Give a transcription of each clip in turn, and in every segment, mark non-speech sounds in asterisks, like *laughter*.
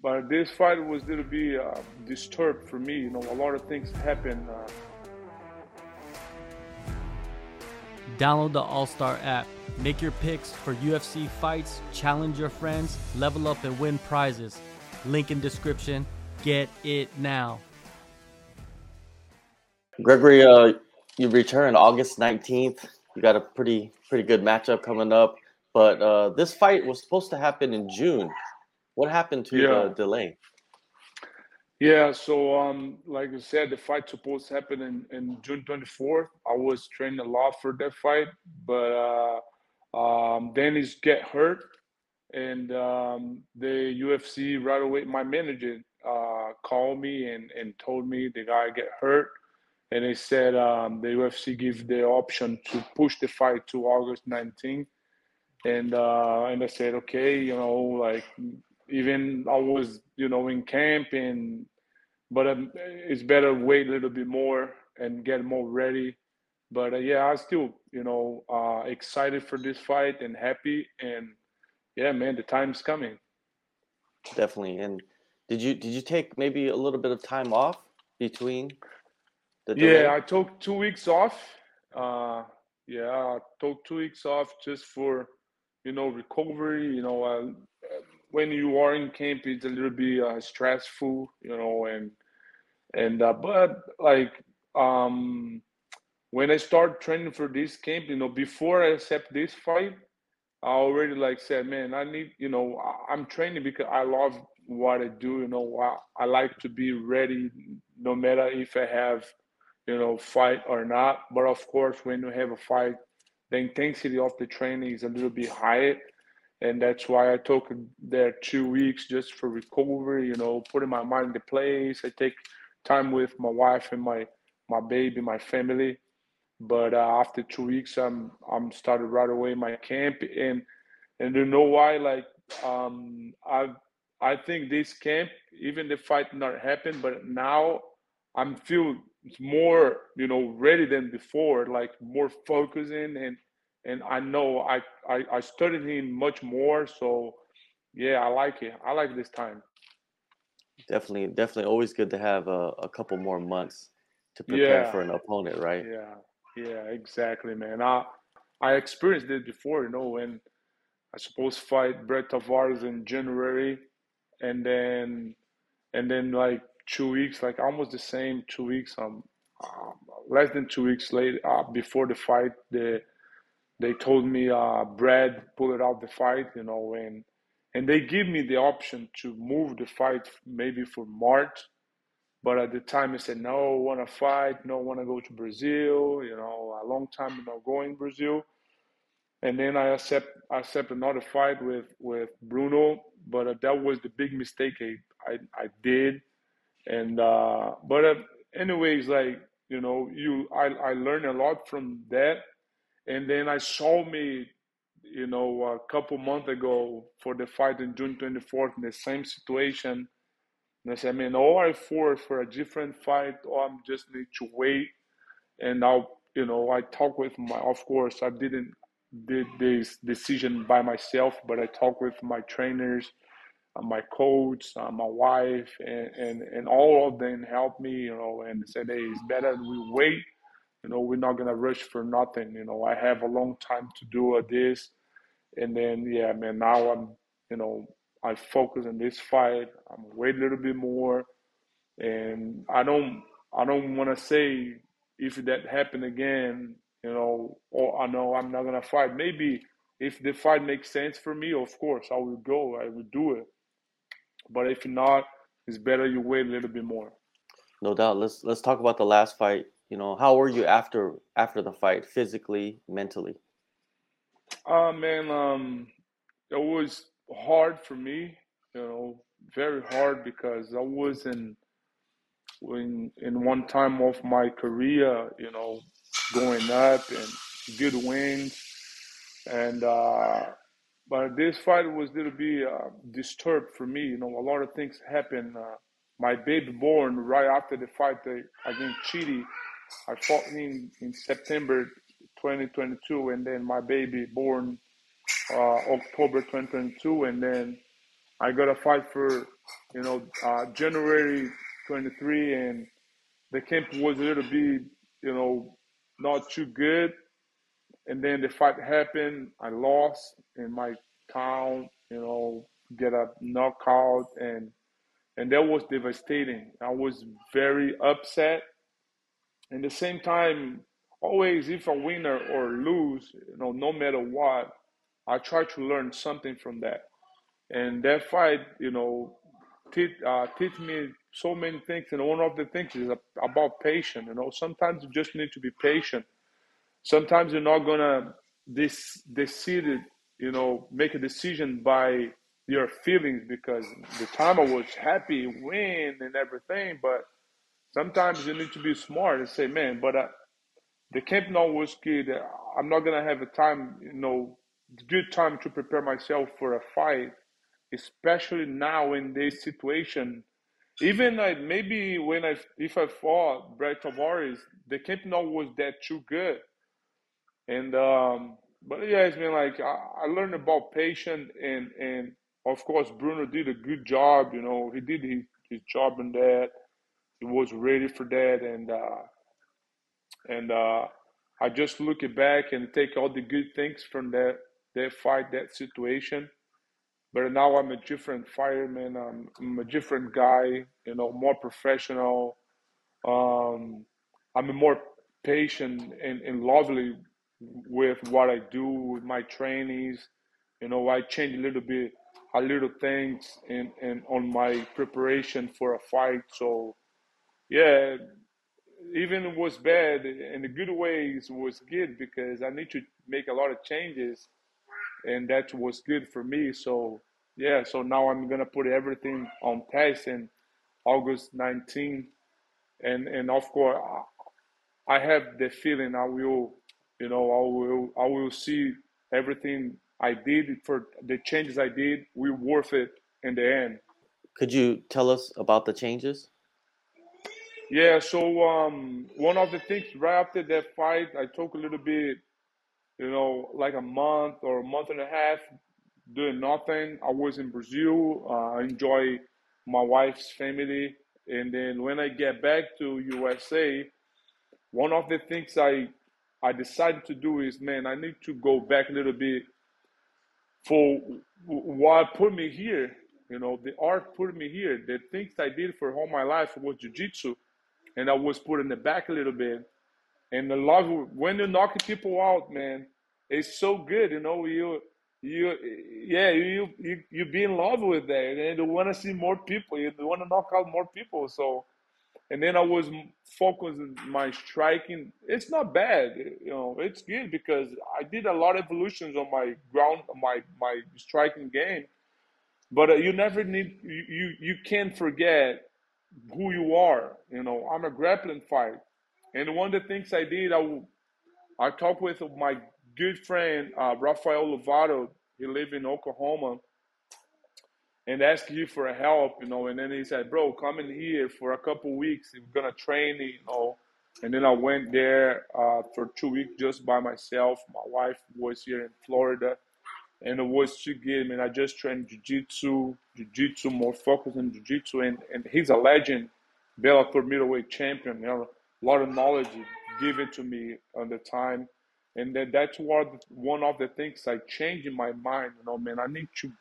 but this fight was a little bit uh, disturbed for me. You know, a lot of things happened. Uh, Download the All Star app. Make your picks for UFC fights, challenge your friends, level up, and win prizes. Link in description. Get it now. Gregory, uh, you return August 19th. You got a pretty pretty good matchup coming up, but uh, this fight was supposed to happen in June. What happened to Yeah. the delay? Yeah, so um, like I said, the fight supposed to happen in, in June 24th. I was training a lot for that fight, but uh, um, Denis get hurt, and um, the UFC right away. My manager uh, called me and, and told me the guy get hurt, and they said um, the UFC give the option to push the fight to August 19th, and uh, and I said okay, you know, like even I was, you know, in camp and but um, it's better wait a little bit more and get more ready. But uh, yeah, I'm still, you know, uh, excited for this fight and happy. And yeah, man, the time's coming. Definitely. And did you did you take maybe a little bit of time off between the Yeah. I took two weeks off. Uh, yeah, I took two weeks off just for, you know, recovery. You know, uh, when you are in camp, it's a little bit uh, stressful, you know, and and uh, but like um, when I start training for this camp, you know, before I accept this fight, I already like said, man, I need, you know, I'm training because I love what I do. You know, I, I like to be ready, no matter if I have, you know, fight or not. But of course, when you have a fight, the intensity of the training is a little bit higher, and that's why I took there two weeks just for recovery. You know, putting my mind in place. I take time with my wife and my my baby, my family. But uh, after two weeks, I'm I'm started right away my camp, and and you know why? Like um, I I think this camp, even the fight not happen, but now I'm feel more you know ready than before, like more focusing and and I know I I, I studied him much more, so yeah, I like it. I like this time. Definitely, definitely always good to have a, a couple more months to prepare Yeah. for an opponent, right? Yeah, yeah, exactly, man. I I experienced it before, you know, when I suppose fight Brad Tavares in January, and then and then like two weeks, like almost the same two weeks, um, um less than two weeks later, uh, before the fight, the they told me uh Brad pulled out the fight, you know, and and they give me the option to move the fight maybe for March. But at the time, I said, no, want to fight, no, want to go to Brazil. You know, a long time not going Brazil. And then I accept I accept another fight with with Bruno, but uh, that was the big mistake I I, I did. And uh, but uh, anyways, like you know, you I I learned a lot from that. And then I saw me, you know, a couple months ago for the fight in June 24th in the same situation. And I said, man, or I force for a different fight, or I'm just need to wait. And I'll, you know, I talk with my, of course, I didn't did this decision by myself, but I talk with my trainers, uh, my coach, uh, my wife, and, and and all of them helped me, you know, and said, hey, it's better we wait. You know, we're not gonna rush for nothing. You know, I have a long time to do this, and then yeah, man, now I'm, you know, I focus on this fight. I'm wait a little bit more, and I don't, I don't want to say if that happen again, you know, or I know I'm not gonna fight. Maybe if the fight makes sense for me, of course I will go. I will do it. But if not, it's better you wait a little bit more. No doubt. Let's let's talk about the last fight. You know, how were you after after the fight, physically, mentally? Uh man, um, it was hard for me, you know, very hard because I was in in in one time of my career, you know, going up and good wins, and uh, but this fight was a little bit uh, disturbed for me. You know, a lot of things happened. Uh, my baby born right after the fight against Chidi. I fought him in September 2022, and then my baby born uh, October 2022, and then I got a fight for you know, uh, January 23, and the camp was a little bit, you know, not too good. And then the fight happened. I lost in my town, you know, get a knockout, and and that was devastating. I was very upset. At the same time, always if I win or, or lose, you know, no matter what, I try to learn something from that. And that fight, you know, teach, uh, teach me so many things. And one of the things is about patience. You know, sometimes you just need to be patient. Sometimes you're not gonna this decide, you know, make a decision by your feelings because the time I was happy, win and everything, but sometimes you need to be smart and say, man, but the camp now was good. I'm not gonna have a time, you know, good time to prepare myself for a fight, especially now in this situation. Even like maybe when I if I fought Brad Tavares, the camp now was that too good, and um, but yeah, it's been like I, I learned about patience and and of course Bruno did a good job. You know, he did his, his job in that. Was ready for that, and uh, and uh, I just look it back and take all the good things from that that fight, that situation. But now I'm a different fireman. I'm, I'm a different guy. You know, more professional. Um, I'm more patient and, and lovely with what I do with my trainees. You know, I change a little bit, a little things in, in on my preparation for a fight. So, yeah, even was bad in the good ways was good because I need to make a lot of changes, and that was good for me. So yeah, so now I'm gonna put everything on test in August 19, and and of course I have the feeling I will, you know, I will I will see everything I did for the changes I did will worth it in the end. Could you tell us about the changes? Yeah, so um, one of the things right after that fight, I took a little bit, you know, like a month or a month and a half doing nothing. I was in Brazil. Uh, I enjoy my wife's family, and then when I get back to USA, one of the things I I decided to do is, man, I need to go back a little bit for what put me here. You know, the art put me here. The things I did for all my life was jujitsu and I was put in the back a little bit. And the love when you're knocking people out, man, it's so good. You know, you you yeah you you you be in love with that, and you want to see more people. You want to knock out more people. So, and then I was focused on my striking. It's not bad, you know. It's good because I did a lot of evolutions on my ground, my my striking game. But uh, you never need you you, you can't forget who you are. You know, I'm a grappling fight. And one of the things I did, I, I talked with my good friend, uh, Rafael Lovato. He lived in Oklahoma and asked you for help, you know. And then he said, bro, come in here for a couple weeks. We're going to train, you know. And then I went there uh, for two weeks just by myself. My wife was here in Florida and it was to give and I just trained jiu-jitsu, jiu-jitsu, more focused on jiu-jitsu and, and he's a legend, Bellator middleweight champion, you know, a lot of knowledge given to me on the time. And then that's what one of the things I changed in my mind, you know, man, I need to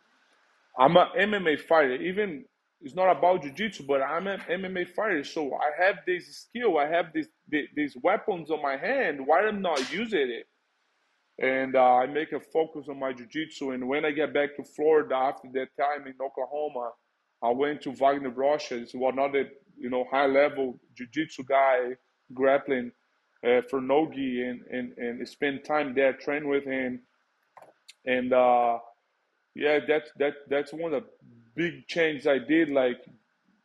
I'm an MMA fighter. Even it's not about jiu-jitsu, but I'm an MMA fighter. So I have this skill, I have this these weapons on my hand. Why am I not using it? And uh, I make a focus on my jiu-jitsu. And when I get back to Florida after that time in Oklahoma, I went to Vagner Rocha. He's another, you know, high-level jiu-jitsu guy grappling uh, for Nogi and, and, and spend time there, train with him. And uh, yeah, that's that that's one of the big changes I did. Like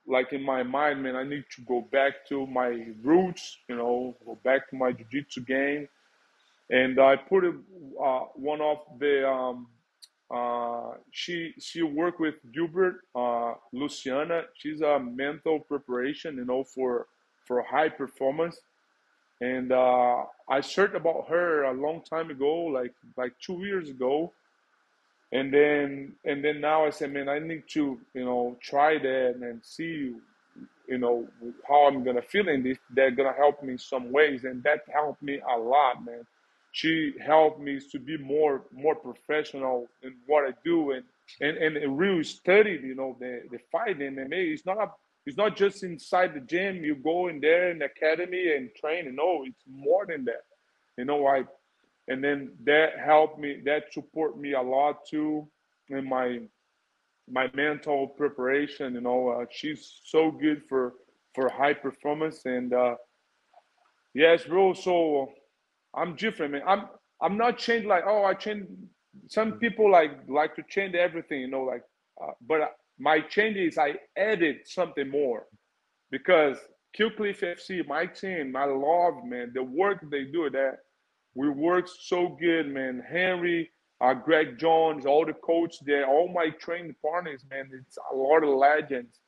like in my mind, man, I need to go back to my roots. You know, go back to my jiu-jitsu game and I put uh, one of the um, uh, she she worked with Gilbert uh, Luciana. She's a mental preparation, you know, for for high performance. And uh, I searched about her a long time ago, like like two years ago. and then and then now I said, man, I need to you know try that and see you know how I'm gonna feel in this. They're gonna help me in some ways, and that helped me a lot, man. She helped me to be more more professional in what I do and and and really studied, you know, the the fight in MMA. It's not a, it's not just inside the gym. You go in there in the academy and train. No, it's more than that. You know, I and then that helped me that support me a lot too in my my mental preparation you know uh, she's so good for for high performance and uh yes real so i'm different man i'm i'm not changed like oh i change some people like like to change everything you know like uh, but my change is i added something more because Kill Cliff FC, my team, I love man the work they do. That we work so good, man. Henri, uh, Greg Jones, all the coach there, all my training partners, man. It's a lot of legends,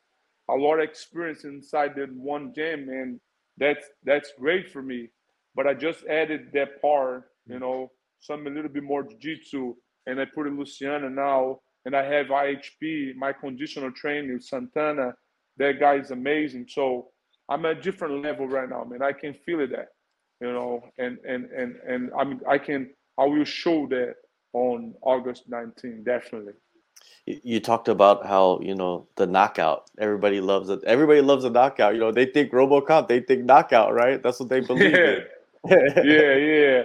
a lot of experience inside that one gym, and that's that's great for me. But I just added that part, you mm. know, some a little bit more jiu-jitsu, and I put in Luciana now, and I have IHP, my conditional trainer, Santana. That guy is amazing. So I'm at a different level right now, man. I can feel it that you know, and and and and I'm I can I will show that on August 19, definitely. You talked about how you know the knockout. Everybody loves it. Everybody loves a knockout. You know, they think RoboCop, they think knockout, right? That's what they believe yeah. in. *laughs* yeah, *laughs* yeah,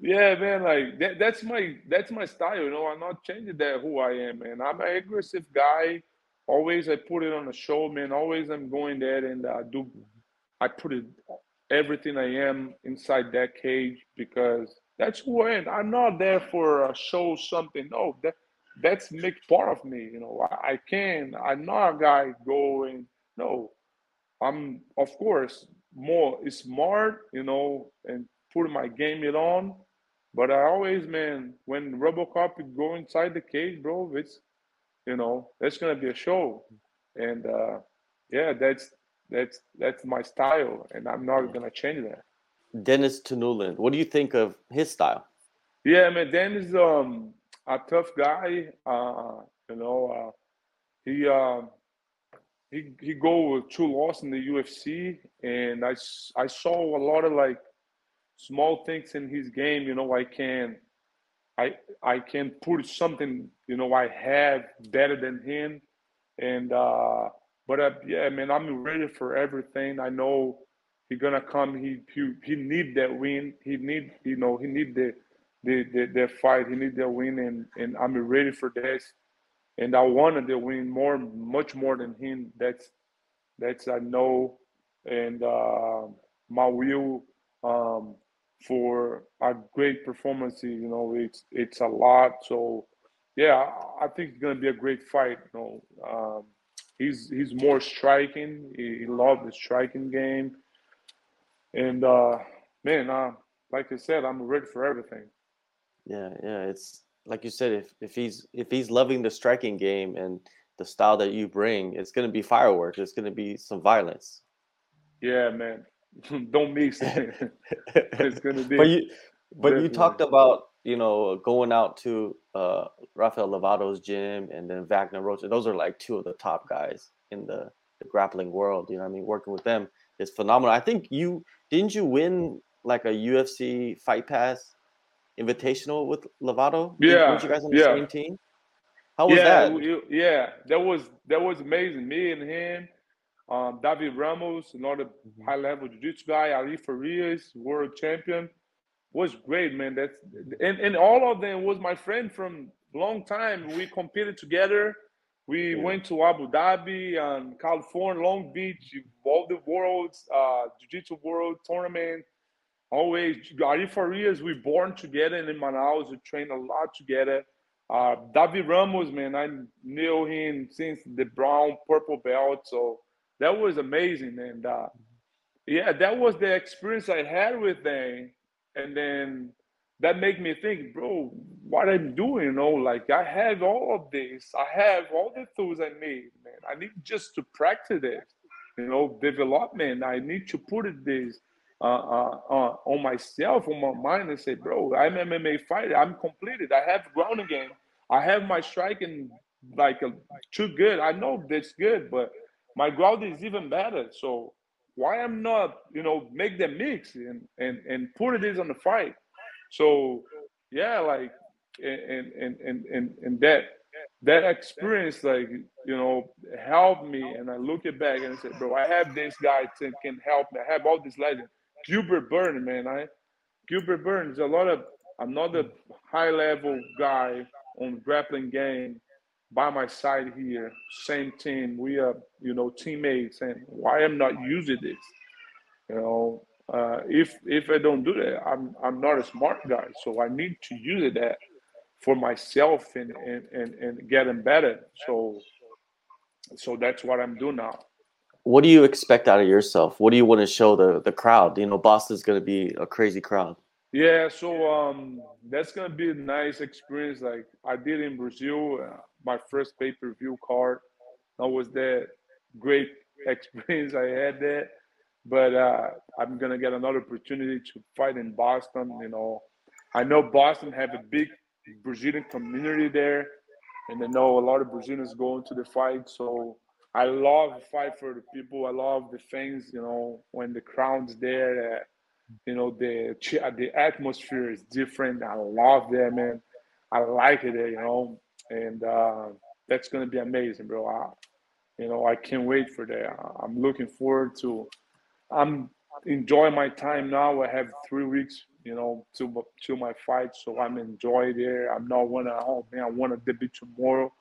yeah, man. Like that, that's my that's my style. You know, I'm not changing that who I am, man. I'm an aggressive guy. Always, I put it on the show, man. Always, I'm going there and I do. I put it everything I am inside that cage because that's who I am. I'm not there for a show something. No, that that's make part of me. You know, I, I can. I'm not a guy going. No, I'm of course more smart. You know, and put my game it on. But I always, man, when RoboCop go inside the cage, bro, it's you know, it's gonna be a show, and uh, yeah, that's that's that's my style, and I'm not gonna change that. Denis Tiuliulin, what do you think of his style? Yeah, man, Dennis um a tough guy. Uh, you know, uh, he uh, he he go with two loss in the UFC, and I I saw a lot of like small things in his game. You know, I can I I can put something you know I have better than him, and uh, but uh, yeah, man, I'm ready for everything. I know he's gonna come. He he he need that win. He need you know he need the the the, the fight. He need that win, and and I'm ready for this. And I wanted to win more, much more than him. That's that's I know, and uh, my will um, for a great performance. You know, it's it's a lot. So yeah, I think it's gonna be a great fight. You know. Um, he's he's more striking. He, he loved the striking game, and uh, man, uh, like I said, I'm ready for everything. Yeah, yeah, it's like you said. If if he's if he's loving the striking game and the style that you bring, it's gonna be fireworks. It's gonna be some violence. Yeah, man. *laughs* Don't mix it. *laughs* it's gonna *laughs* be. But you, but you talked about you know, going out to uh, Rafael Lovato's gym and then Vagner Rocha, those are like two of the top guys in the, the grappling world. You know, I mean, working with them is phenomenal. I think you didn't you win like a UFC Fight Pass Invitational with Lovato? Yeah, weren't you guys on the yeah. same team? How was yeah, that? Yeah, that was that was amazing. Me and him, um, Davi Ramos, another mm-hmm. high level jiu-jitsu guy, Ary Farias, world champion was great, man. That's and, and all of them was my friend from long time. We competed together. We yeah. went to Abu Dhabi and California, Long Beach, all the worlds, uh, Jiu-Jitsu World Tournament. Always, Ary Farias, we born together in Manaus. We train a lot together. Uh, Ramos, man, I knew him since the brown purple belt. So that was amazing. And uh, yeah, that was the experience I had with them and then that make me think, bro, what I'm doing, you know, like I have all of this, I have all the tools I need, man. I need just to practice it, you know, development. I need to put it this uh, uh, uh, on myself, on my mind, and say, bro, I'm MMA fighter. I'm completed. I have ground game. I have my striking like a, too good. I know that's good, but my ground is even better. So why I'm not, you know, make them mix and and and put it on the fight. So yeah, like and and and and, and that that experience like you know helped me and i look it back and I said bro i have this guy that can help me i have all these legends gilbert burns man i gilbert burns a lot of another high level guy on grappling game by my side here same team we are you know teammates and why i'm not using this you know uh, if if i don't do that i'm i'm not a smart guy so i need to use that for myself and, and, and, and getting better. So so that's what I'm doing now. What do you expect out of yourself? What do you want to show the, the crowd? You know, Boston's going to be a crazy crowd. Yeah, so um, that's going to be a nice experience. Like I did in Brazil, uh, my first pay per view card. That was that great *laughs* experience I had there. But uh, I'm going to get another opportunity to fight in Boston. You know, I know Boston have a big Brazilian community there, and I know a lot of Brazilians going to the fight. So I love fight for the people. I love the things, you know, when the crowd's there. Uh, you know, the the atmosphere is different. I love that, man. I like it you know, and uh, that's gonna be amazing, bro. I, you know, I can't wait for that. I'm looking forward to. I'm enjoying my time now. I have three weeks you know, to to my fight. So I'm enjoying there. I'm not wanna oh man, I wanna debut tomorrow.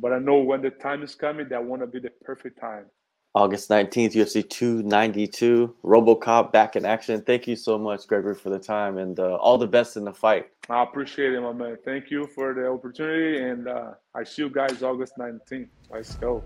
But I know when the time is coming, that wanna be the perfect time. August 19th, UFC 292, Robocop back in action. Thank you so much, Gregory, for the time and uh, all the best in the fight. I appreciate it, my man. Thank you for the opportunity. And uh, I see you guys August 19th. Let's go.